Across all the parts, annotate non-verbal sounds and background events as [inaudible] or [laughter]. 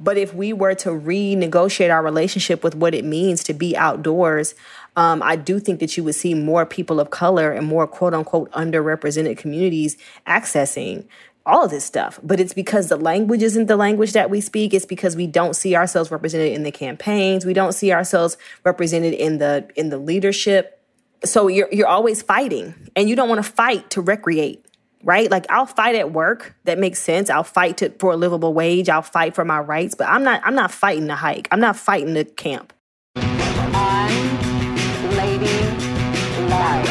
But if we were to renegotiate our relationship with what it means to be outdoors, um, I do think that you would see more people of color and more quote unquote underrepresented communities accessing all of this stuff. But it's because the language isn't the language that we speak. It's because we don't see ourselves represented in the campaigns. We don't see ourselves represented in the in the leadership. So you're you're always fighting, and you don't want to fight to recreate right? Like I'll fight at work. That makes sense. I'll fight to, for a livable wage. I'll fight for my rights, but I'm not I'm not fighting the hike. I'm not fighting the camp. On Lady Live.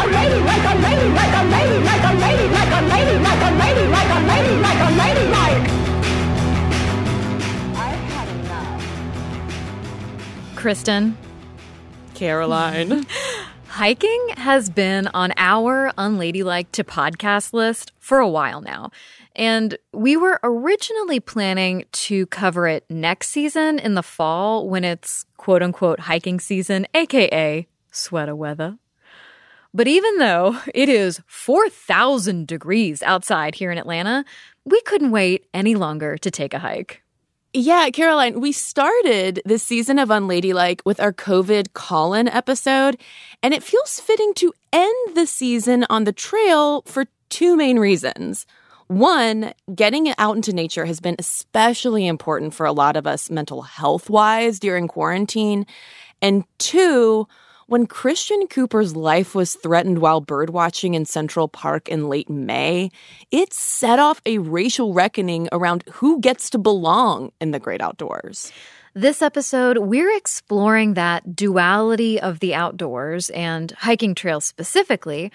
A lady like a lady like a lady like a lady like a lady like a lady like a lady like a lady like. I've had enough. Cristen. Caroline. [laughs] Hiking has been on our Unladylike to podcast list for a while now. And we were originally planning to cover it next season in the fall when it's quote unquote hiking season, aka sweater weather. But even though it is 4,000 degrees outside here in Atlanta, we couldn't wait any longer to take a hike. Yeah, Caroline, we started this season of Unladylike with our COVID call in episode, and it feels fitting to end the season on the trail for two main reasons. One, getting out into nature has been especially important for a lot of us mental health wise during quarantine. And two, when Christian Cooper's life was threatened while birdwatching in Central Park in late May, it set off a racial reckoning around who gets to belong in the great outdoors. This episode, we're exploring that duality of the outdoors and hiking trails specifically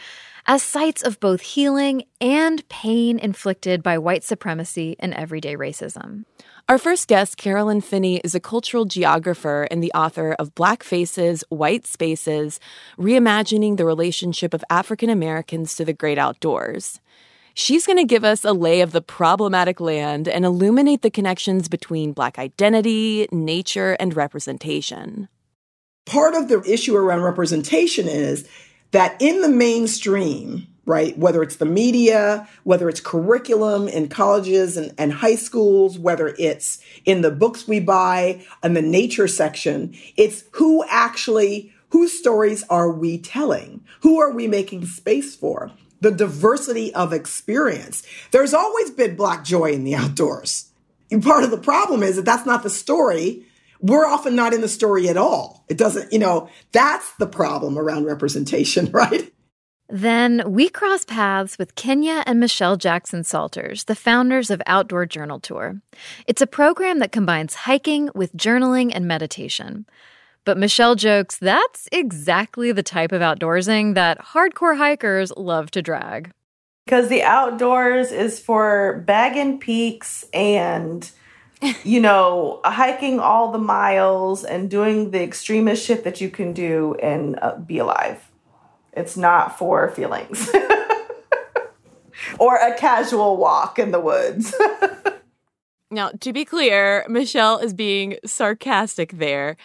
as sites of both healing and pain inflicted by white supremacy and everyday racism. Our first guest, Carolyn Finney, is a cultural geographer and the author of Black Faces, White Spaces Reimagining the Relationship of African Americans to the Great Outdoors. She's going to give us a lay of the problematic land and illuminate the connections between Black identity, nature, and representation. Part of the issue around representation is that in the mainstream, right? Whether it's the media, whether it's curriculum in colleges and, and high schools, whether it's in the books we buy in the nature section, it's who actually, whose stories are we telling? Who are we making space for? The diversity of experience. There's always been Black joy in the outdoors. And part of the problem is that that's not the story. We're often not in the story at all. It doesn't, you know, that's the problem around representation, [laughs] right? Then we cross paths with Kenya and Michelle Jackson Saulters, the founders of Outdoor Journal Tour. It's a program that combines hiking with journaling and meditation. But Michelle jokes that's exactly the type of outdoorsing that hardcore hikers love to drag. Because the outdoors is for bagging peaks and, [laughs] you know, hiking all the miles and doing the extremist shit that you can do and uh, be alive. It's not for feelings. [laughs] or a casual walk in the woods. [laughs] now, to be clear, Michelle is being sarcastic there,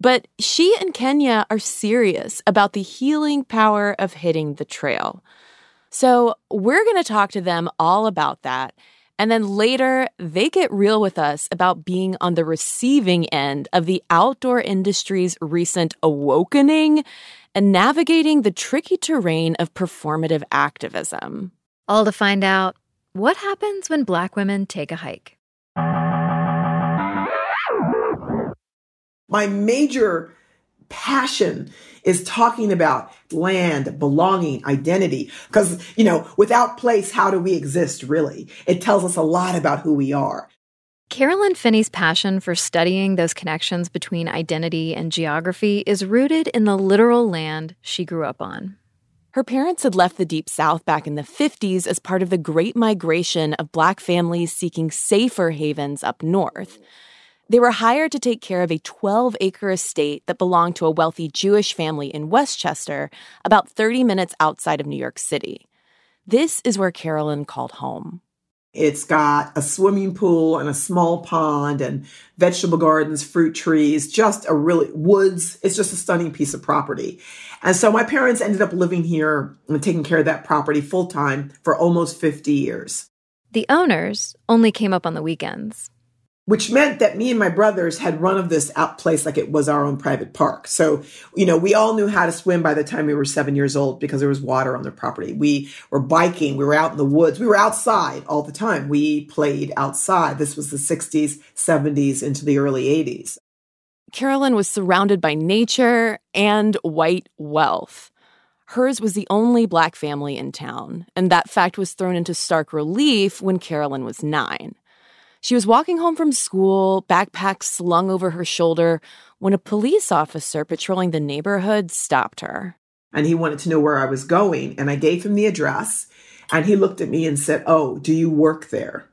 but she and Kenya are serious about the healing power of hitting the trail. So, we're going to talk to them all about that. And then later, they get real with us about being on the receiving end of the outdoor industry's recent awakening and navigating the tricky terrain of performative activism. All to find out What happens when black women take a hike? My major passion is talking about land, belonging, identity. Because, you know, without place, how do we exist really? It tells us a lot about who we are. Carolyn Finney's passion for studying those connections between identity and geography is rooted in the literal land she grew up on. Her parents had left the Deep South back in the 50s as part of the Great Migration of Black families seeking safer havens up north. They were hired to take care of a 12 acre estate that belonged to a wealthy Jewish family in Westchester, about 30 minutes outside of New York City. This is where Carolyn called home. It's got a swimming pool and a small pond and vegetable gardens, fruit trees, just a really woods. It's just a stunning piece of property. And so my parents ended up living here and taking care of that property full time for almost 50 years. The owners only came up on the weekends which meant that me and my brothers had run of this out place like it was our own private park. So, you know, we all knew how to swim by the time we were seven years old because there was water on the property. We were biking. We were out in the woods. We were outside all the time. We played outside. This was the 60s, 70s, into the early 80s. Carolyn was surrounded by nature and white wealth. Hers was the only black family in town, and that fact was thrown into stark relief when Carolyn was nine. She was walking home from school, backpack slung over her shoulder, when a police officer patrolling the neighborhood stopped her. And he wanted to know where I was going. And I gave him the address. And he looked at me and said, Oh, do you work there?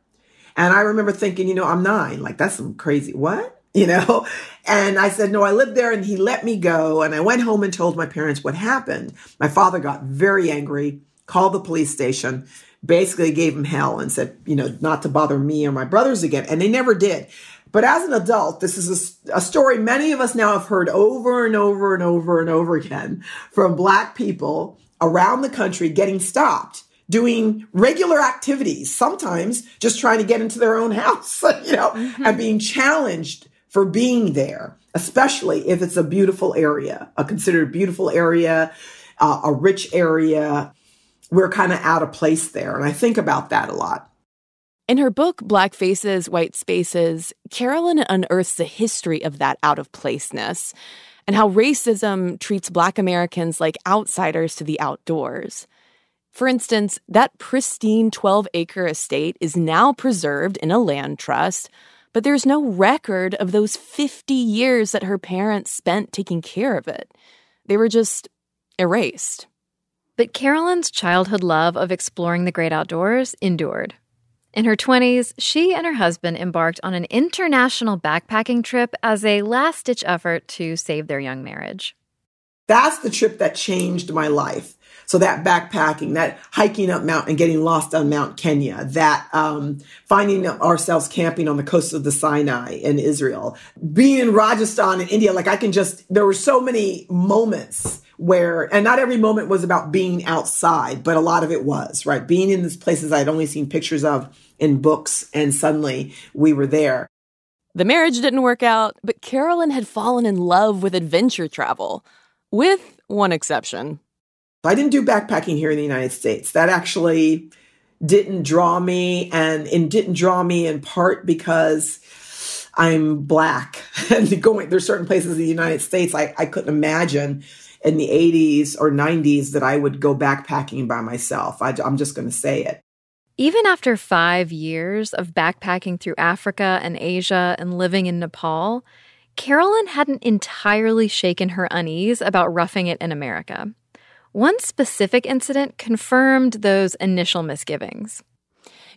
And I remember thinking, you know, I'm nine. Like, that's some crazy, what? [laughs] You know? And I said, no, I live there. And he let me go. And I went home and told my parents what happened. My father got very angry, called the police station basically gave him hell and said, you know, not to bother me or my brothers again. And they never did. But as an adult, this is a, a, story many of us now have heard over and over and over and over again from Black people around the country getting stopped doing regular activities, sometimes just trying to get into their own [laughs] house, you know, mm-hmm. and being challenged for being there, especially if it's a beautiful area, a considered beautiful area, uh, a rich area we're kind of out of place there. And I think about that a lot. In her book, Black Faces, White Spaces, Carolyn unearths the history of that out of placeness and how racism treats Black Americans like outsiders to the outdoors. For instance, that pristine 12 acre estate is now preserved in a land trust, but there's no record of those 50 years that her parents spent taking care of it. They were just erased. But Carolyn's childhood love of exploring the great outdoors endured. In her 20s, she and her husband embarked on an international backpacking trip as a last ditch effort to save their young marriage. That's the trip that changed my life. So that backpacking, that hiking up Mount and getting lost on Mount Kenya, that um, finding ourselves camping on the coast of the Sinai in Israel, being in Rajasthan in India, like I can just, there were so many moments where, and not every moment was about being outside, but a lot of it was, right? Being in these places I'd only seen pictures of in books, and suddenly we were there. The marriage didn't work out, but Carolyn had fallen in love with adventure travel, with one exception. I didn't do backpacking here in the United States. That actually didn't draw me, and it didn't draw me in part because I'm black [laughs] and going there's certain places in the United States I, I couldn't imagine in the 80s or 90s that I would go backpacking by myself. I, I'm just going to say it. Even after five years of backpacking through Africa and Asia and living in Nepal, Carolyn hadn't entirely shaken her unease about roughing it in America. One specific incident confirmed those initial misgivings.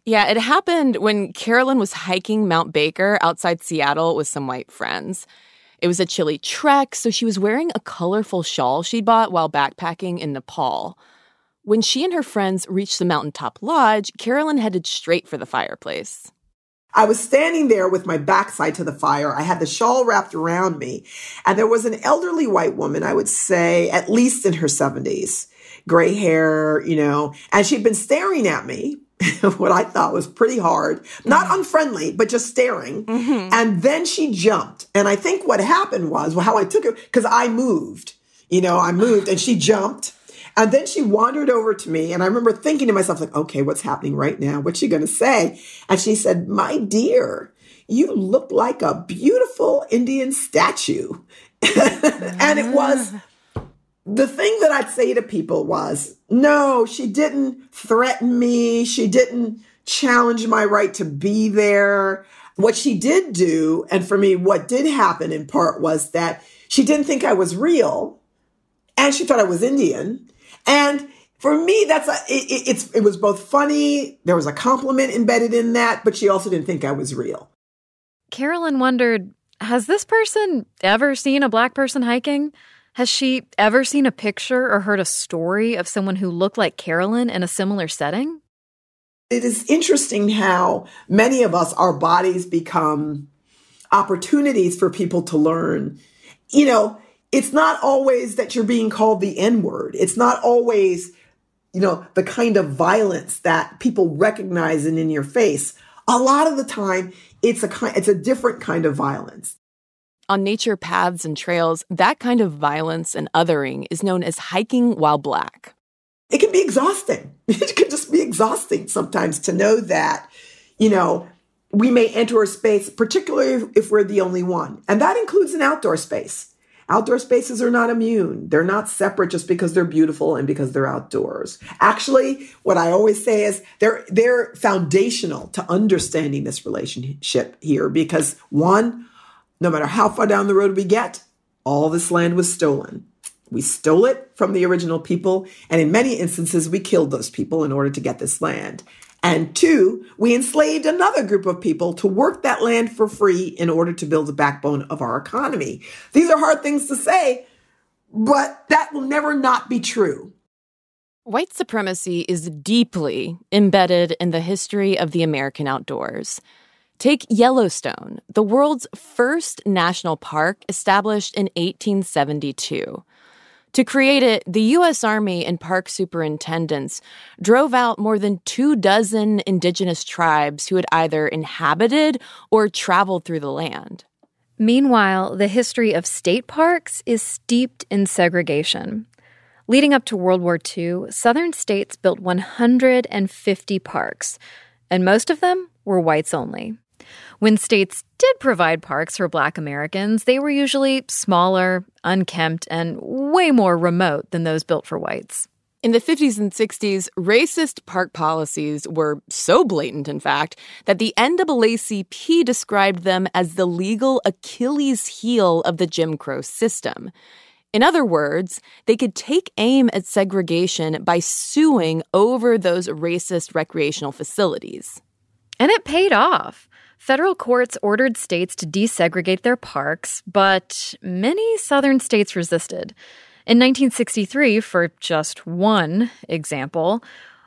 Yeah, it happened when Carolyn was hiking Mount Baker outside Seattle with some white friends. It was a chilly trek, so she was wearing a colorful shawl she'd bought while backpacking in Nepal. When she and her friends reached the mountaintop lodge, Carolyn headed straight for the fireplace. I was standing there with my backside to the fire. I had the shawl wrapped around me, and there was an elderly white woman, I would say at least in her 70s, gray hair, you know, and she'd been staring at me [laughs] what I thought was pretty hard, not mm-hmm. unfriendly, but just staring. Mm-hmm. And then she jumped. And I think what happened was well, how I took it, because I moved, you know, I moved and she [sighs] jumped. And then she wandered over to me, and I remember thinking to myself, like, okay, what's happening right now? What's she going to say? And she said, My dear, you look like a beautiful Indian statue. [laughs] and it was the thing that I'd say to people was, no, she didn't threaten me. She didn't challenge my right to be there. What she did do, and for me, what did happen in part was that she didn't think I was real and she thought I was Indian. And for me, that's a, it, it's, it was both funny. There was a compliment embedded in that, but she also didn't think I was real. Carolyn wondered, has this person ever seen a black person hiking? Has she ever seen a picture or heard a story of someone who looked like Carolyn in a similar setting? It is interesting how many of us, our bodies become opportunities for people to learn. You know, it's not always that you're being called the N word. It's not always, you know, the kind of violence that people recognize in, in your face. A lot of the time, it's a kind, it's a different kind of violence. On nature paths and trails, that kind of violence and othering is known as hiking while black. It can be exhausting. [laughs] It can just be exhausting sometimes to know that, you know, we may enter a space, particularly if we're the only one. And that includes an outdoor space. Outdoor spaces are not immune. They're not separate just because they're beautiful and because they're outdoors. Actually, what I always say is they're they're foundational to understanding this relationship here because one, no matter how far down the road we get, all this land was stolen. We stole it from the original people, and in many instances, we killed those people in order to get this land. And two, we enslaved another group of people to work that land for free in order to build the backbone of our economy. These are hard things to say, but that will never not be true. White supremacy is deeply embedded in the history of the American outdoors. Take Yellowstone, the world's first national park established in 1872. To create it, the U.S. Army and park superintendents drove out more than two dozen indigenous tribes who had either inhabited or traveled through the land. Meanwhile, the history of state parks is steeped in segregation. Leading up to World War II, southern states built 150 parks, and most of them were whites only. When states did provide parks for Black Americans, they were usually smaller, unkempt, and way more remote than those built for whites. In the 50s and 60s, racist park policies were so blatant, in fact, that the NAACP described them as the legal Achilles heel of the Jim Crow system. In other words, they could take aim at segregation by suing over those racist recreational facilities. And it paid off. Federal courts ordered states to desegregate their parks, but many southern states resisted. In 1963, for just one example,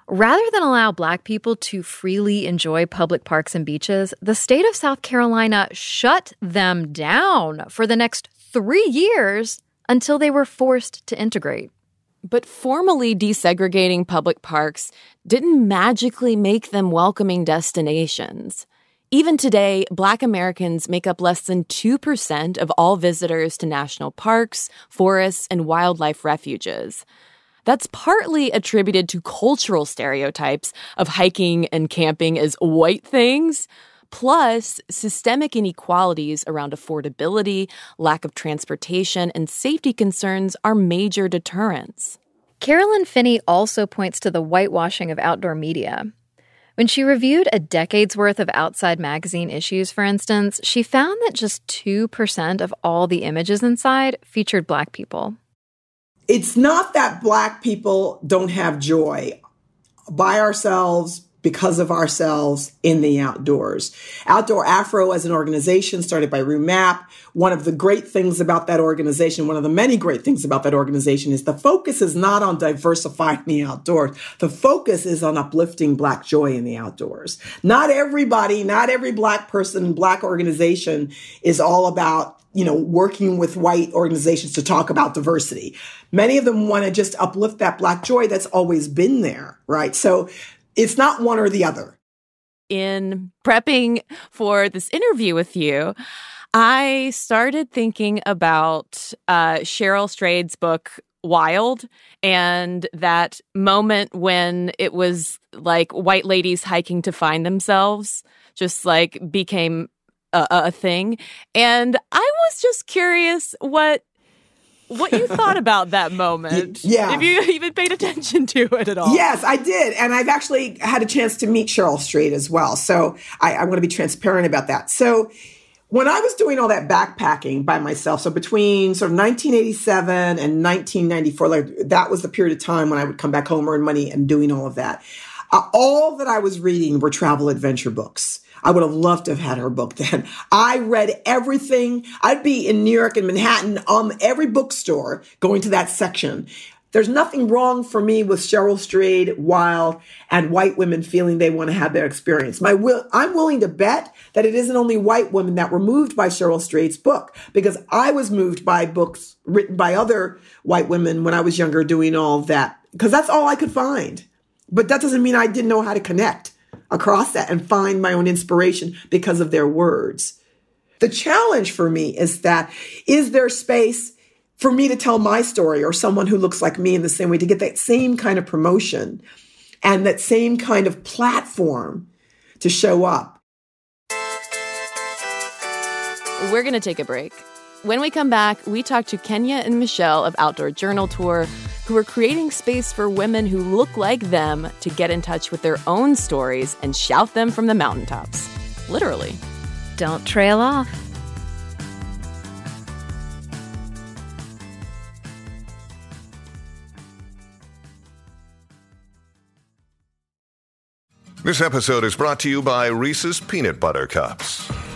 rather than allow black people to freely enjoy public parks and beaches, the state of South Carolina shut them down for the next three years until they were forced to integrate. But formally desegregating public parks didn't magically make them welcoming destinations. Even today, Black Americans make up less than 2% of all visitors to national parks, forests, and wildlife refuges. That's partly attributed to cultural stereotypes of hiking and camping as white things, plus systemic inequalities around affordability, lack of transportation, and safety concerns are major deterrents. Carolyn Finney also points to the whitewashing of outdoor media. When she reviewed a decade's worth of Outside magazine issues, for instance, she found that just 2% of all the images inside featured Black people. It's not that Black people don't have joy by ourselves, because of ourselves in the outdoors. Outdoor Afro as an organization started by Rue Mapp. One of the great things about that organization, one of the many great things about that organization is the focus is not on diversifying the outdoors. The focus is on uplifting black joy in the outdoors. Not everybody, not every black person, black organization is all about you know, working with white organizations to talk about diversity. Many of them want to just uplift that black joy that's always been there, right? So it's not one or the other. In prepping for this interview with you, I started thinking about uh, Cheryl Strayed's book, wild and that moment when it was like white ladies hiking to find themselves just like became a, a thing. And I was just curious what what you thought [laughs] about that moment. Yeah. If you [laughs] even paid attention to it at all. Yes, I did. And I've actually had a chance to meet Cheryl Strayed as well. So I, I want to be transparent about that. So when I was doing all that backpacking by myself, so between sort of 1987 and 1994, like that was the period of time when I would come back home, earn money, and doing all of that. Uh, all that I was reading were travel adventure books. I would have loved to have had her book then. I read everything. I'd be in New York and Manhattan on every bookstore going to that section. There's nothing wrong for me with Cheryl Strayed, Wild, and white women feeling they want to have their experience. My will, I'm willing to bet that it isn't only white women that were moved by Cheryl Strayed's book, because I was moved by books written by other white women when I was younger doing all that, because that's all I could find. But that doesn't mean I didn't know how to connect across that and find my own inspiration because of their words. The challenge for me is that is there space for me to tell my story or someone who looks like me in the same way to get that same kind of promotion and that same kind of platform to show up. We're going to take a break. When we come back, we talk to Kenya and Michelle of Outdoor Journal Tour, who are creating space for women who look like them to get in touch with their own stories and shout them from the mountaintops. Literally. Don't trail off. This episode is brought to you by Reese's Peanut Butter Cups.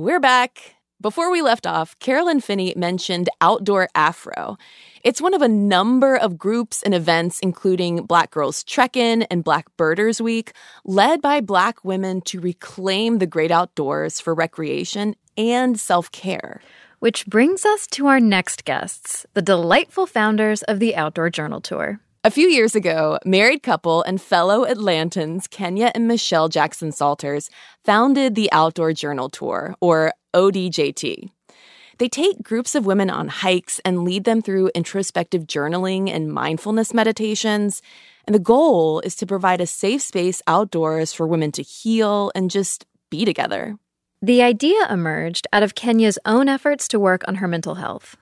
We're back. Before we left off, Carolyn Finney mentioned Outdoor Afro. It's one of a number of groups and events, including Black Girls Trekkin' and Black Birders Week, led by Black women to reclaim the great outdoors for recreation and self care. Which brings us to our next guests, the delightful founders of the Outdoor Journal Tour. A few years ago, married couple and fellow Atlantans Kenya and Michelle Jackson Saulters founded the Outdoor Journal Tour, or ODJT. They take groups of women on hikes and lead them through introspective journaling and mindfulness meditations. And the goal is to provide a safe space outdoors for women to heal and just be together. The idea emerged out of Kenya's own efforts to work on her mental health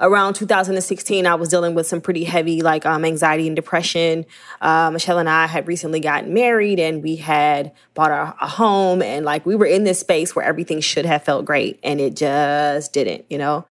around 2016 i was dealing with some pretty heavy like um, anxiety and depression. Uh, michelle and i had recently gotten married and we had bought a, a home and like we were in this space where everything should have felt great and it just didn't you know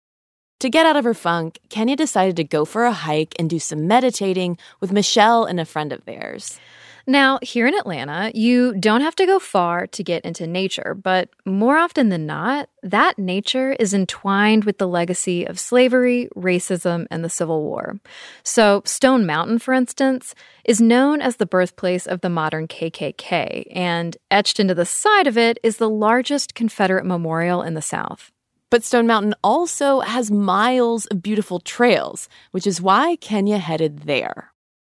to get out of her funk kenya decided to go for a hike and do some meditating with michelle and a friend of theirs now, here in Atlanta, you don't have to go far to get into nature, but more often than not, that nature is entwined with the legacy of slavery, racism, and the Civil War. So, Stone Mountain, for instance, is known as the birthplace of the modern KKK, and etched into the side of it is the largest Confederate memorial in the South. But Stone Mountain also has miles of beautiful trails, which is why Kenya headed there.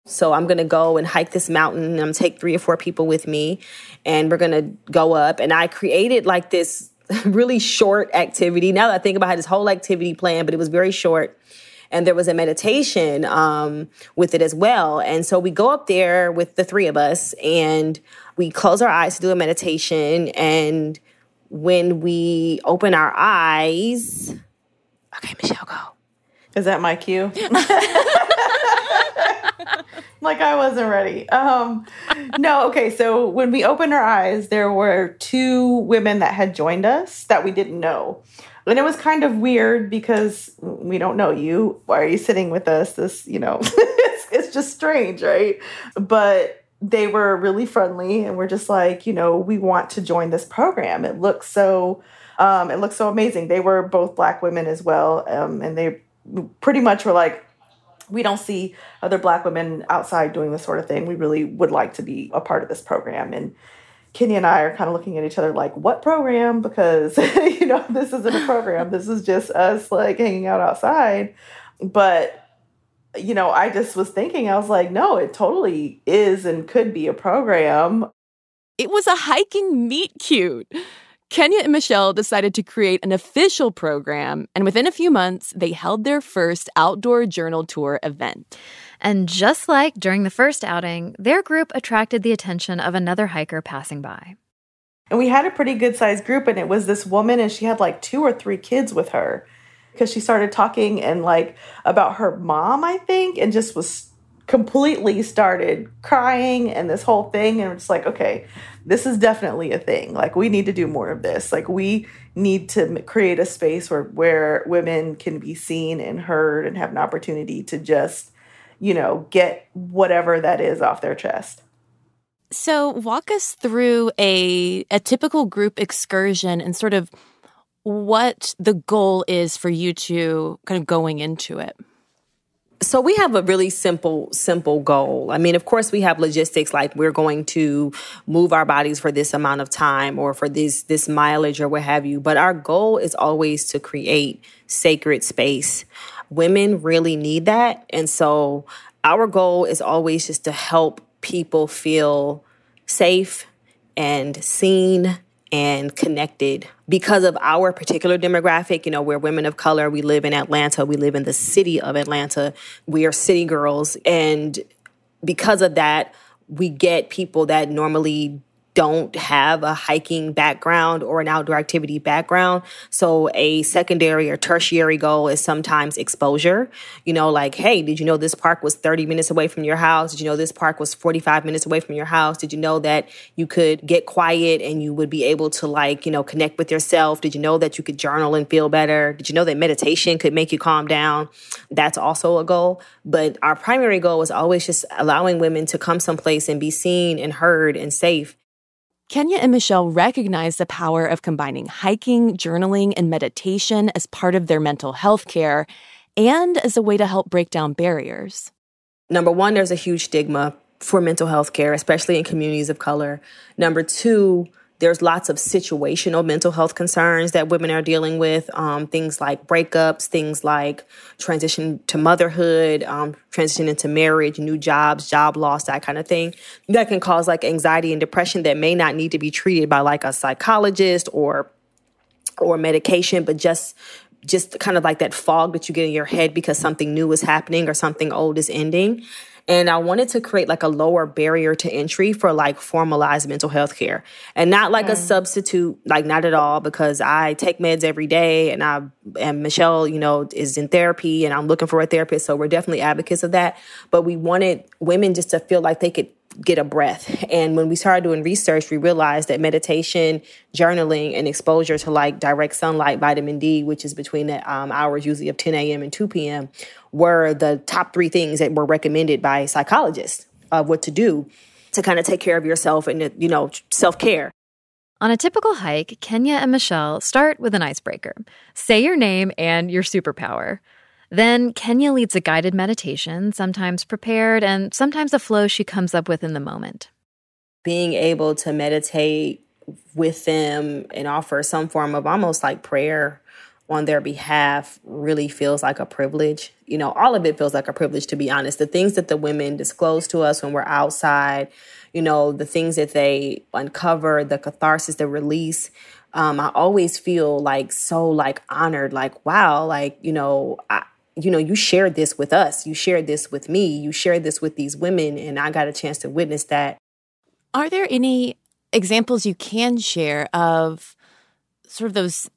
So I'm going to go and hike this mountain. I'm take three or four people with me and we're going to go up. And I created like this [laughs] really short activity. Now that I think about it, this whole activity plan, but it was very short. And there was a meditation um, with it as well. And so we go up there with the three of us and we close our eyes to do a meditation and when we open our eyes. Okay, Michelle, go. Is that my cue? [laughs] like I wasn't ready. Um, no, okay. So when we opened our eyes, there were two women that had joined us that we didn't know. And it was kind of weird because we don't know you. Why are you sitting with us? This, you know, [laughs] it's, it's just strange, right? But they were really friendly and we're just like, you know, we want to join this program. It looks so um, it looks so amazing. They were both black women as well. Um, and they pretty much were like, we don't see other black women outside doing this sort of thing. We really would like to be a part of this program. And Kenya and I are kind of looking at each other like, what program? Because, [laughs] you know, this isn't a program. This is just us like hanging out outside. But, you know, I just was thinking, I was like, no, it totally is and could be a program. It was a hiking meet cute. Kenya and Michelle decided to create an official program, and within a few months, they held their first outdoor journal tour event. And just like during the first outing, their group attracted the attention of another hiker passing by. And we had a pretty good sized group, and it was this woman, and she had like two or three kids with her because she started talking and like about her mom, I think, and just was completely started crying and this whole thing. And it's like, okay, this is definitely a thing. Like we need to do more of this. Like we need to create a space where where women can be seen and heard and have an opportunity to just, you know, get whatever that is off their chest. So, walk us through a a typical group excursion and sort of what the goal is for you two kind of going into it? So we have a really simple simple goal. I mean of course we have logistics like we're going to move our bodies for this amount of time or for this this mileage or what have you. But our goal is always to create sacred space. Women really need that. And so our goal is always just to help people feel safe and seen and connected because of our particular demographic. You know, we're women of color. We live in Atlanta. We live in the city of Atlanta. We are city girls. And because of that, we get people that normally don't have a hiking background or an outdoor activity background. So a secondary or tertiary goal is sometimes exposure. You know, like, hey, did you know this park was 30 minutes away from your house? Did you know this park was 45 minutes away from your house? Did you know that you could get quiet and you would be able to like, you know, connect with yourself? Did you know that you could journal and feel better? Did you know that meditation could make you calm down? That's also a goal. But our primary goal is always just allowing women to come someplace and be seen and heard and safe Kenya and Michelle recognize the power of combining hiking, journaling, and meditation as part of their mental health care and as a way to help break down barriers. Number one, there's a huge stigma for mental health care, especially in communities of color. Number two, there's lots of situational mental health concerns that women are dealing with, um, things like breakups, things like transition to motherhood, um, transition into marriage, new jobs, job loss, that kind of thing. That can cause like anxiety and depression that may not need to be treated by like a psychologist or or medication, but just just kind of like that fog that you get in your head because something new is happening or something old is ending. And I wanted to create like a lower barrier to entry for like formalized mental health care and not like mm. a substitute, like not at all, because I take meds every day and I, and Michelle, you know, is in therapy and I'm looking for a therapist. So we're definitely advocates of that. But we wanted women just to feel like they could get a breath. And when we started doing research, we realized that meditation, journaling, and exposure to like direct sunlight, vitamin D, which is between the um, hours usually of 10 a.m. and 2 p.m., were the top three things that were recommended by psychologists of what to do to kind of take care of yourself and, you know, self care. On a typical hike, Kenya and Michelle start with an icebreaker. Say your name and your superpower. Then Kenya leads a guided meditation, sometimes prepared and sometimes a flow she comes up with in the moment. Being able to meditate with them and offer some form of almost like prayer on their behalf really feels like a privilege. You know, all of it feels like a privilege, to be honest. The things that the women disclose to us when we're outside, you know, the things that they uncover, the catharsis, the release. Um, I always feel like so like honored, like, wow, like, you know, I, you know, you shared this with us. You shared this with me. You shared this with these women, and I got a chance to witness that. Are there any examples you can share of sort of those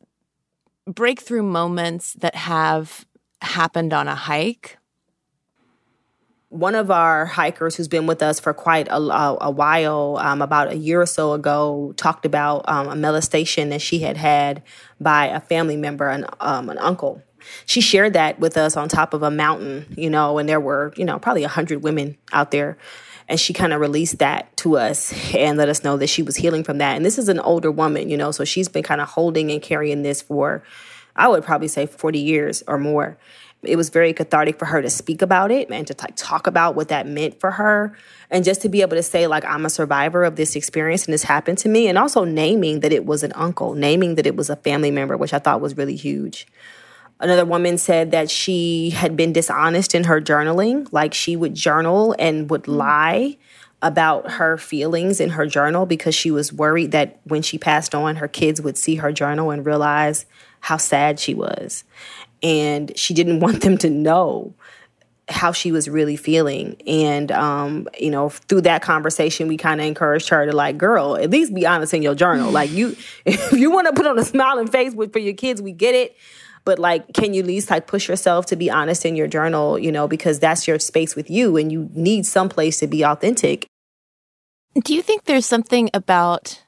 breakthrough moments that have happened on a hike? One of our hikers who's been with us for quite a, a, a while, um, about a year or so ago, talked about um, a molestation that she had had by a family member, an, um, an uncle. She shared that with us on top of a mountain, you know, and there were, you know, probably a hundred women out there and she kind of released that to us and let us know that she was healing from that. And this is an older woman, you know, so she's been kind of holding and carrying this for, I would probably say, 40 years or more. It was very cathartic for her to speak about it and to like, talk about what that meant for her. And just to be able to say, like, I'm a survivor of this experience and this happened to me. And also naming that it was an uncle, naming that it was a family member, which I thought was really huge. Another woman said that she had been dishonest in her journaling, like she would journal and would lie about her feelings in her journal because she was worried that when she passed on, her kids would see her journal and realize how sad she was. And she didn't [laughs] want them to know how she was really feeling. And, um, you know, through that conversation, we kind of encouraged her to, like, girl, at least be honest in your journal. Like, you, [laughs] if you want to put on a smiling face with, for your kids, we get it but like can you at least like push yourself to be honest in your journal you know because that's your space with you and you need some place to be authentic? Do you think there's something about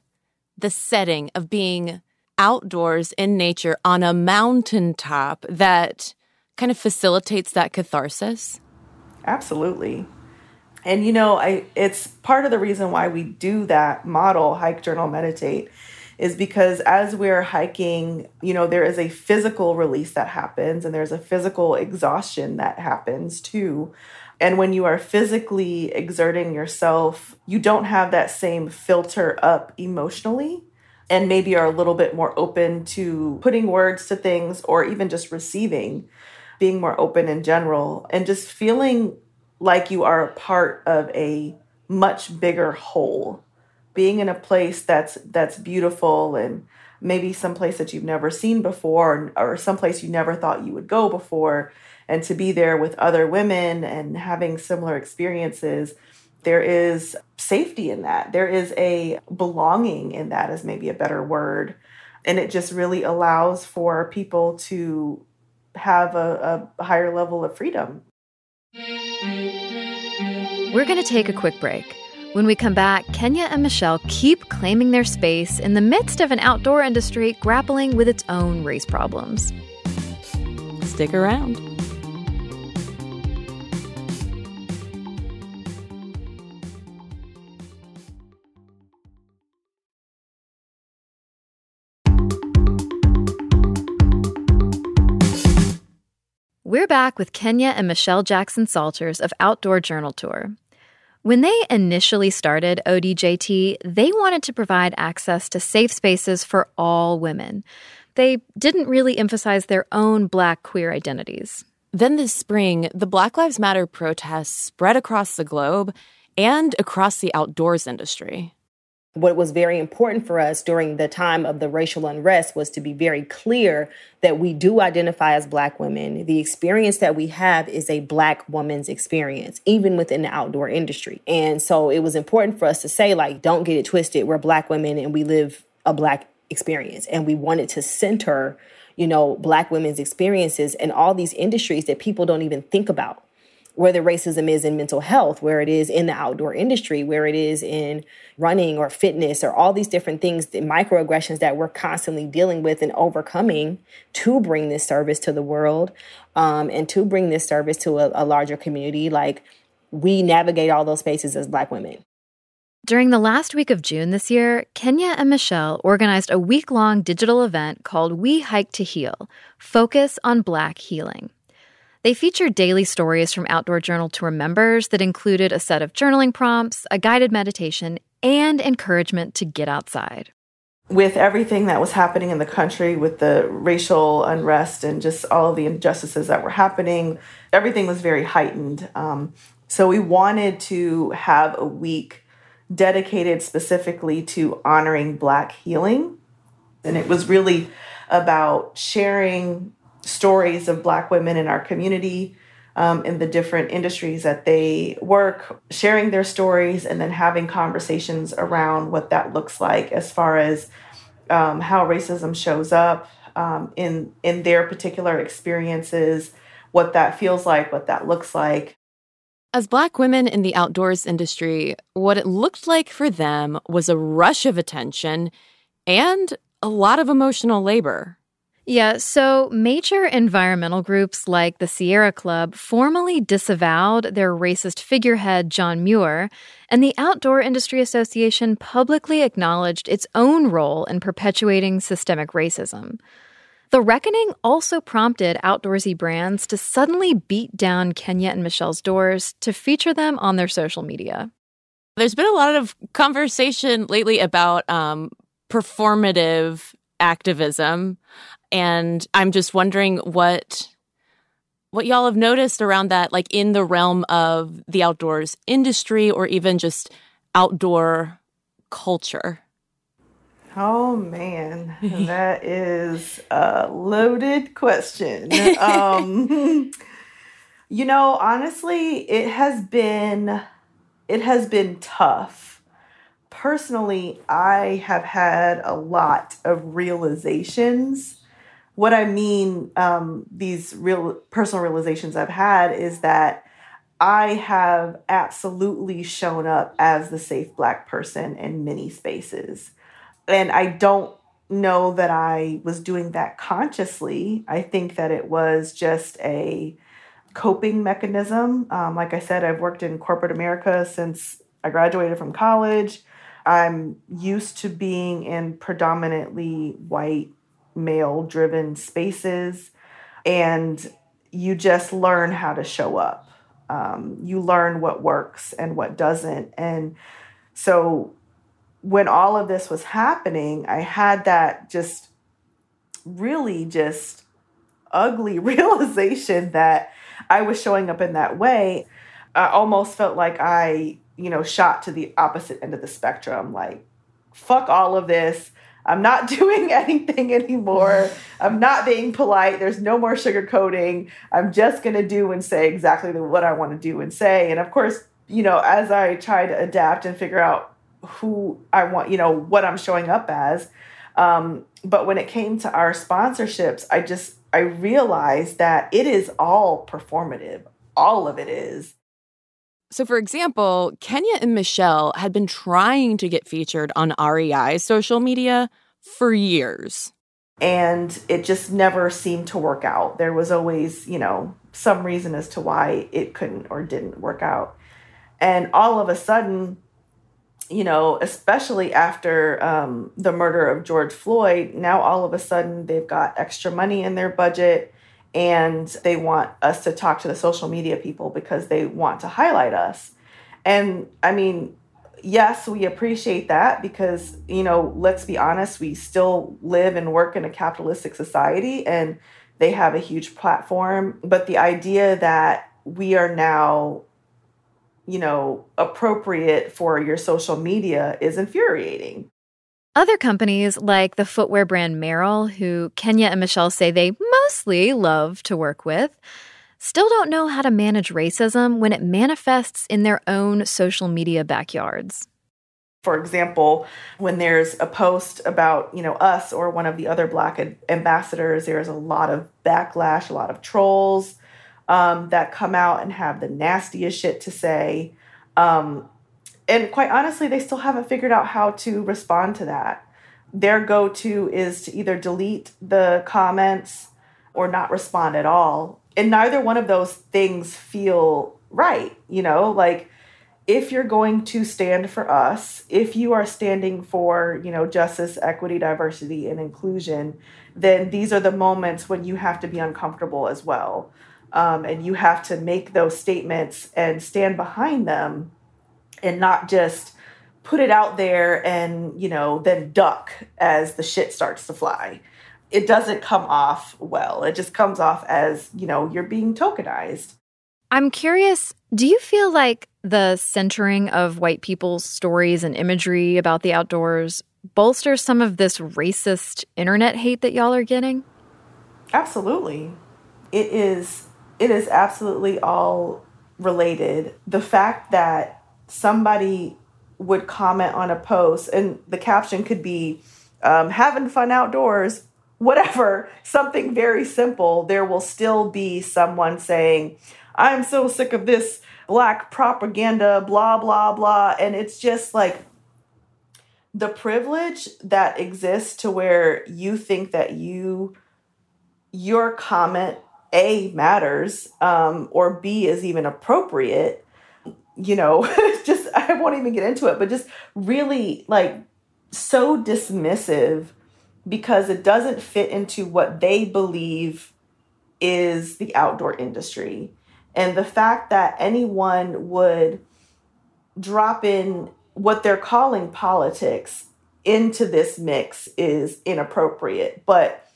the setting of being outdoors in nature on a mountaintop that kind of facilitates that catharsis? Absolutely. And you know i it's part of the reason why we do that model hike journal meditate is because as we're hiking, you know, there is a physical release that happens and there's a physical exhaustion that happens too. And when you are physically exerting yourself, you don't have that same filter up emotionally and maybe are a little bit more open to putting words to things or even just receiving, being more open in general, and just feeling like you are a part of a much bigger whole being in a place that's that's beautiful and maybe some place that you've never seen before or, or some place you never thought you would go before. And to be there with other women and having similar experiences there is safety in that. There is a belonging in that is maybe a better word. And it just really allows for people to have a, a higher level of freedom. We're going to take a quick break when we come back, Kenya and Michelle keep claiming their space in the midst of an outdoor industry grappling with its own race problems. Stick around. We're back with Kenya and Michelle Jackson Saulters of Outdoor Journal Tour. When they initially started ODJT, they wanted to provide access to safe spaces for all women. They didn't really emphasize their own Black queer identities. Then this spring, the Black Lives Matter protests spread across the globe and across the outdoors industry what was very important for us during the time of the racial unrest was to be very clear that we do identify as black women. The experience that we have is a black woman's experience even within the outdoor industry. And so it was important for us to say like don't get it twisted. We're black women and we live a black experience. And we wanted to center you know black women's experiences in all these industries that people don't even think about where the racism is in mental health, where it is in the outdoor industry, where it is in running or fitness or all these different things, the microaggressions that we're constantly dealing with and overcoming to bring this service to the world um, and to bring this service to a, a larger community. Like we navigate all those spaces as Black women. During the last week of June this year, Kenya and Michelle organized a week long digital event called We Hike to Heal Focus on Black Healing. They featured daily stories from Outdoor Journal Tour members that included a set of journaling prompts, a guided meditation, and encouragement to get outside. With everything that was happening in the country, with the racial unrest and just all the injustices that were happening, everything was very heightened. Um, so we wanted to have a week dedicated specifically to honoring Black healing. And it was really about sharing stories of Black women in our community um, in the different industries that they work, sharing their stories, and then having conversations around what that looks like as far as um, how racism shows up um, in in their particular experiences, what that feels like, what that looks like. As Black women in the outdoors industry, what it looked like for them was a rush of attention and a lot of emotional labor. Yeah, so major environmental groups like the Sierra Club formally disavowed their racist figurehead, John Muir, and the Outdoor Industry Association publicly acknowledged its own role in perpetuating systemic racism. The reckoning also prompted outdoorsy brands to suddenly beat down Kenya and Michelle's doors to feature them on their social media. There's been a lot of conversation lately about um, performative activism and i'm just wondering what what y'all have noticed around that like in the realm of the outdoors industry or even just outdoor culture? Oh man. [laughs] That is a loaded question. Um [laughs] you know honestly it has been it has been tough. Personally, I have had a lot of realizations. What I mean, um, these real personal realizations I've had is that I have absolutely shown up as the safe black person in many spaces. And I don't know that I was doing that consciously. I think that it was just a coping mechanism. Um, like I said, I've worked in corporate America since I graduated from college. I'm used to being in predominantly white, male driven spaces, and you just learn how to show up. Um, you learn what works and what doesn't. And so when all of this was happening, I had that just really just ugly [laughs] realization that I was showing up in that way. I almost felt like I you know, shot to the opposite end of the spectrum. Like, fuck all of this. I'm not [laughs] doing anything anymore. I'm not being polite. There's no more sugarcoating. I'm just going to do and say exactly what I want to do and say. And of course, you know, as I try to adapt and figure out who I want, you know, what I'm showing up as. Um, but when it came to our sponsorships, I just, I realized that it is all performative. All of it is. So, for example, Kenya and Michelle had been trying to get featured on REI's social media for years. And it just never seemed to work out. There was always, you know, some reason as to why it couldn't or didn't work out. And all of a sudden, you know, especially after um, the murder of George Floyd, now all of a sudden they've got extra money in their budget and they want us to talk to the social media people because they want to highlight us. And I mean, yes, we appreciate that because, you know, let's be honest, we still live and work in a capitalistic society and they have a huge platform. But the idea that we are now, you know, appropriate for your social media is infuriating. Other companies, like the footwear brand Merrell, who Kenya and Michelle say they hmm, mostly love to work with, still don't know how to manage racism when it manifests in their own social media backyards. For example, when there's a post about, you know, us or one of the other black ambassadors, there's a lot of backlash, a lot of trolls um, that come out and have the nastiest shit to say. Um, and quite honestly, they still haven't figured out how to respond to that. Their go to is to either delete the comments or not respond at all. And neither one of those things feel right. You know, like if you're going to stand for us, if you are standing for, you know, justice, equity, diversity, and inclusion, then these are the moments when you have to be uncomfortable as well. Um, and you have to make those statements and stand behind them and not just put it out there and, you know, then duck as the shit starts to fly. It doesn't come off well. It just comes off as, you know, you're being tokenized. I'm curious, do you feel like the centering of white people's stories and imagery about the outdoors bolsters some of this racist internet hate that y'all are getting? Absolutely. It is it is absolutely all related. The fact that somebody would comment on a post and the caption could be um, having fun outdoors, whatever, something very simple, there will still be someone saying, I'm so sick of this black propaganda, blah, blah, blah. And it's just like the privilege that exists to where you think that you, your comment, A, matters, um, or B, is even appropriate. You know, [laughs] just, I won't even get into it, but just really like so dismissive because it doesn't fit into what they believe is the outdoor industry. And the fact that anyone would drop in what they're calling politics into this mix is inappropriate. But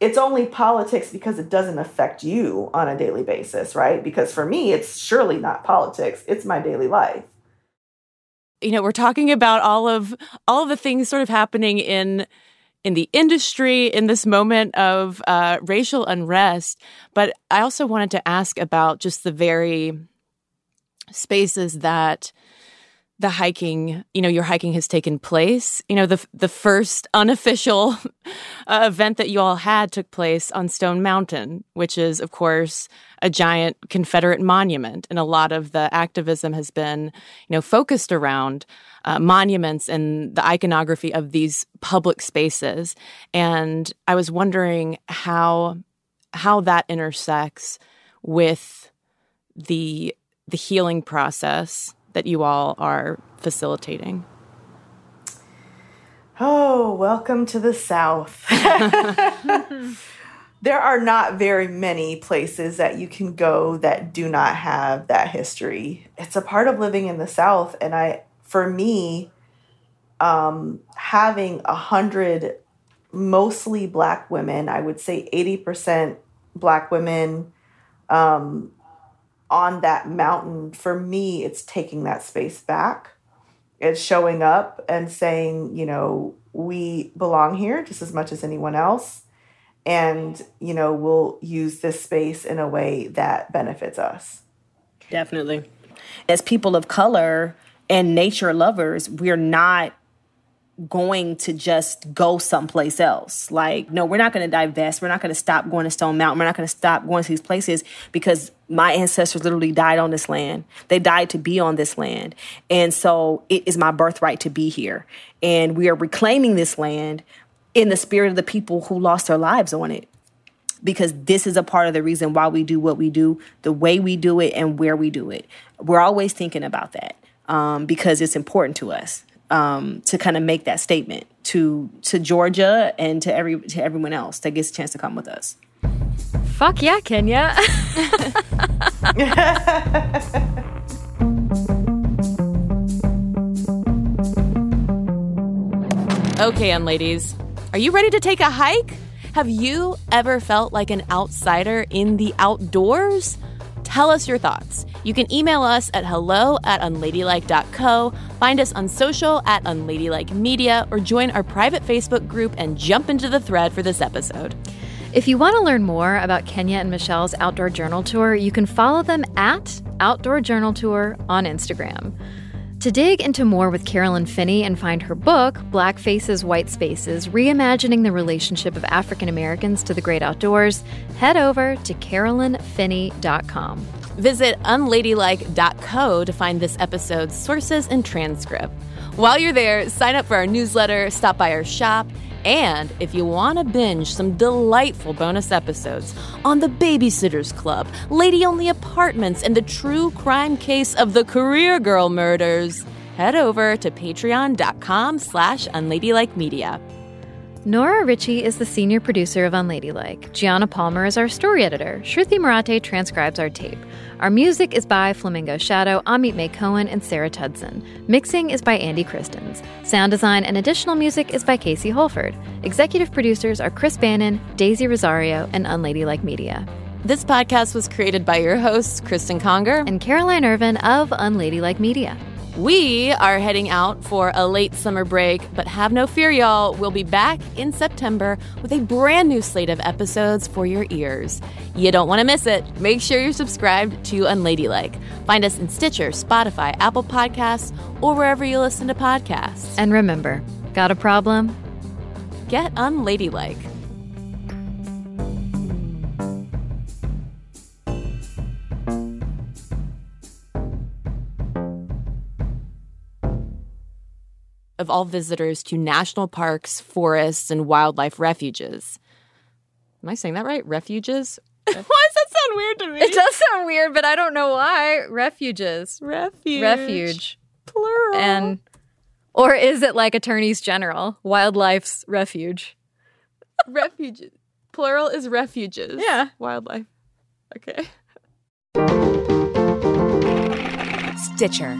it's only politics because it doesn't affect you on a daily basis, right? Because for me, it's surely not politics, it's my daily life you know we're talking about all of all of the things sort of happening in in the industry in this moment of uh, racial unrest but i also wanted to ask about just the very spaces that the hiking, you know, your hiking has taken place. You know, the the first unofficial uh, [laughs] event that you all had took place on Stone Mountain, which is, of course, a giant Confederate monument, and a lot of the activism has been, you know, focused around uh, monuments and the iconography of these public spaces. And I was wondering how how that intersects with the the healing process that you all are facilitating? Oh, welcome to the South. [laughs] there are not very many places that you can go that do not have that history. It's a part of living in the South. And I, for me, um, having a hundred mostly black women, I would say 80% black women, um, on that mountain, for me, it's taking that space back. It's showing up and saying, you know, we belong here just as much as anyone else. And, you know, we'll use this space in a way that benefits us. Definitely. As people of color and nature lovers, we're not going to just go someplace else. Like, no, we're not going to divest. We're not going to stop going to Stone Mountain. We're not going to stop going to these places because my ancestors literally died on this land. They died to be on this land. And so it is my birthright to be here. And we are reclaiming this land in the spirit of the people who lost their lives on it. Because this is a part of the reason why we do what we do, the way we do it, and where we do it. We're always thinking about that um, because it's important to us um, to kind of make that statement to to Georgia and to every to everyone else that gets a chance to come with us. Fuck yeah, Kenya. [laughs] okay, unladies, are you ready to take a hike? Have you ever felt like an outsider in the outdoors? Tell us your thoughts. You can email us at hello at unladylike.co, find us on social at unladylike media, or join our private Facebook group and jump into the thread for this episode. If you want to learn more about Kenya and Michelle's outdoor journal tour, you can follow them at Outdoor Journal Tour on Instagram. To dig into more with Carolyn Finney and find her book, Black Faces, White Spaces Reimagining the Relationship of African Americans to the Great Outdoors, head over to carolynfinney.com. Visit unladylike.co to find this episode's sources and transcript. While you're there, sign up for our newsletter, stop by our shop, and if you want to binge some delightful bonus episodes on the Babysitters Club, Lady Only Apartments, and the true crime case of the Career Girl murders, head over to patreon.com slash unladylikemedia. Nora Ritchie is the senior producer of Unladylike. Gianna Palmer is our story editor. Shruti Marate transcribes our tape. Our music is by Flamingo Shadow, Amit May Cohen, and Sarah Tudson. Mixing is by Andy Christens. Sound design and additional music is by Casey Holford. Executive producers are Chris Bannon, Daisy Rosario, and Unladylike Media. This podcast was created by your hosts, Cristen Conger and Caroline Ervin of Unladylike Media. We are heading out for a late summer break, but have no fear, y'all. We'll be back in September with a brand new slate of episodes for your ears. You don't want to miss it. Make sure you're subscribed to Unladylike. Find us in Stitcher, Spotify, Apple Podcasts, or wherever you listen to podcasts. And remember, got a problem? get unladylike. Of all visitors to national parks, forests, and wildlife refuges. Am I saying that right? Refuges? [laughs] why does that sound weird to me? It does sound weird, but I don't know why. Refuges. Refuge. Refuge. Plural. And or is it like attorneys general? Wildlife's refuge. refuges. Plural is refuges. Yeah. Wildlife. Okay. Stitcher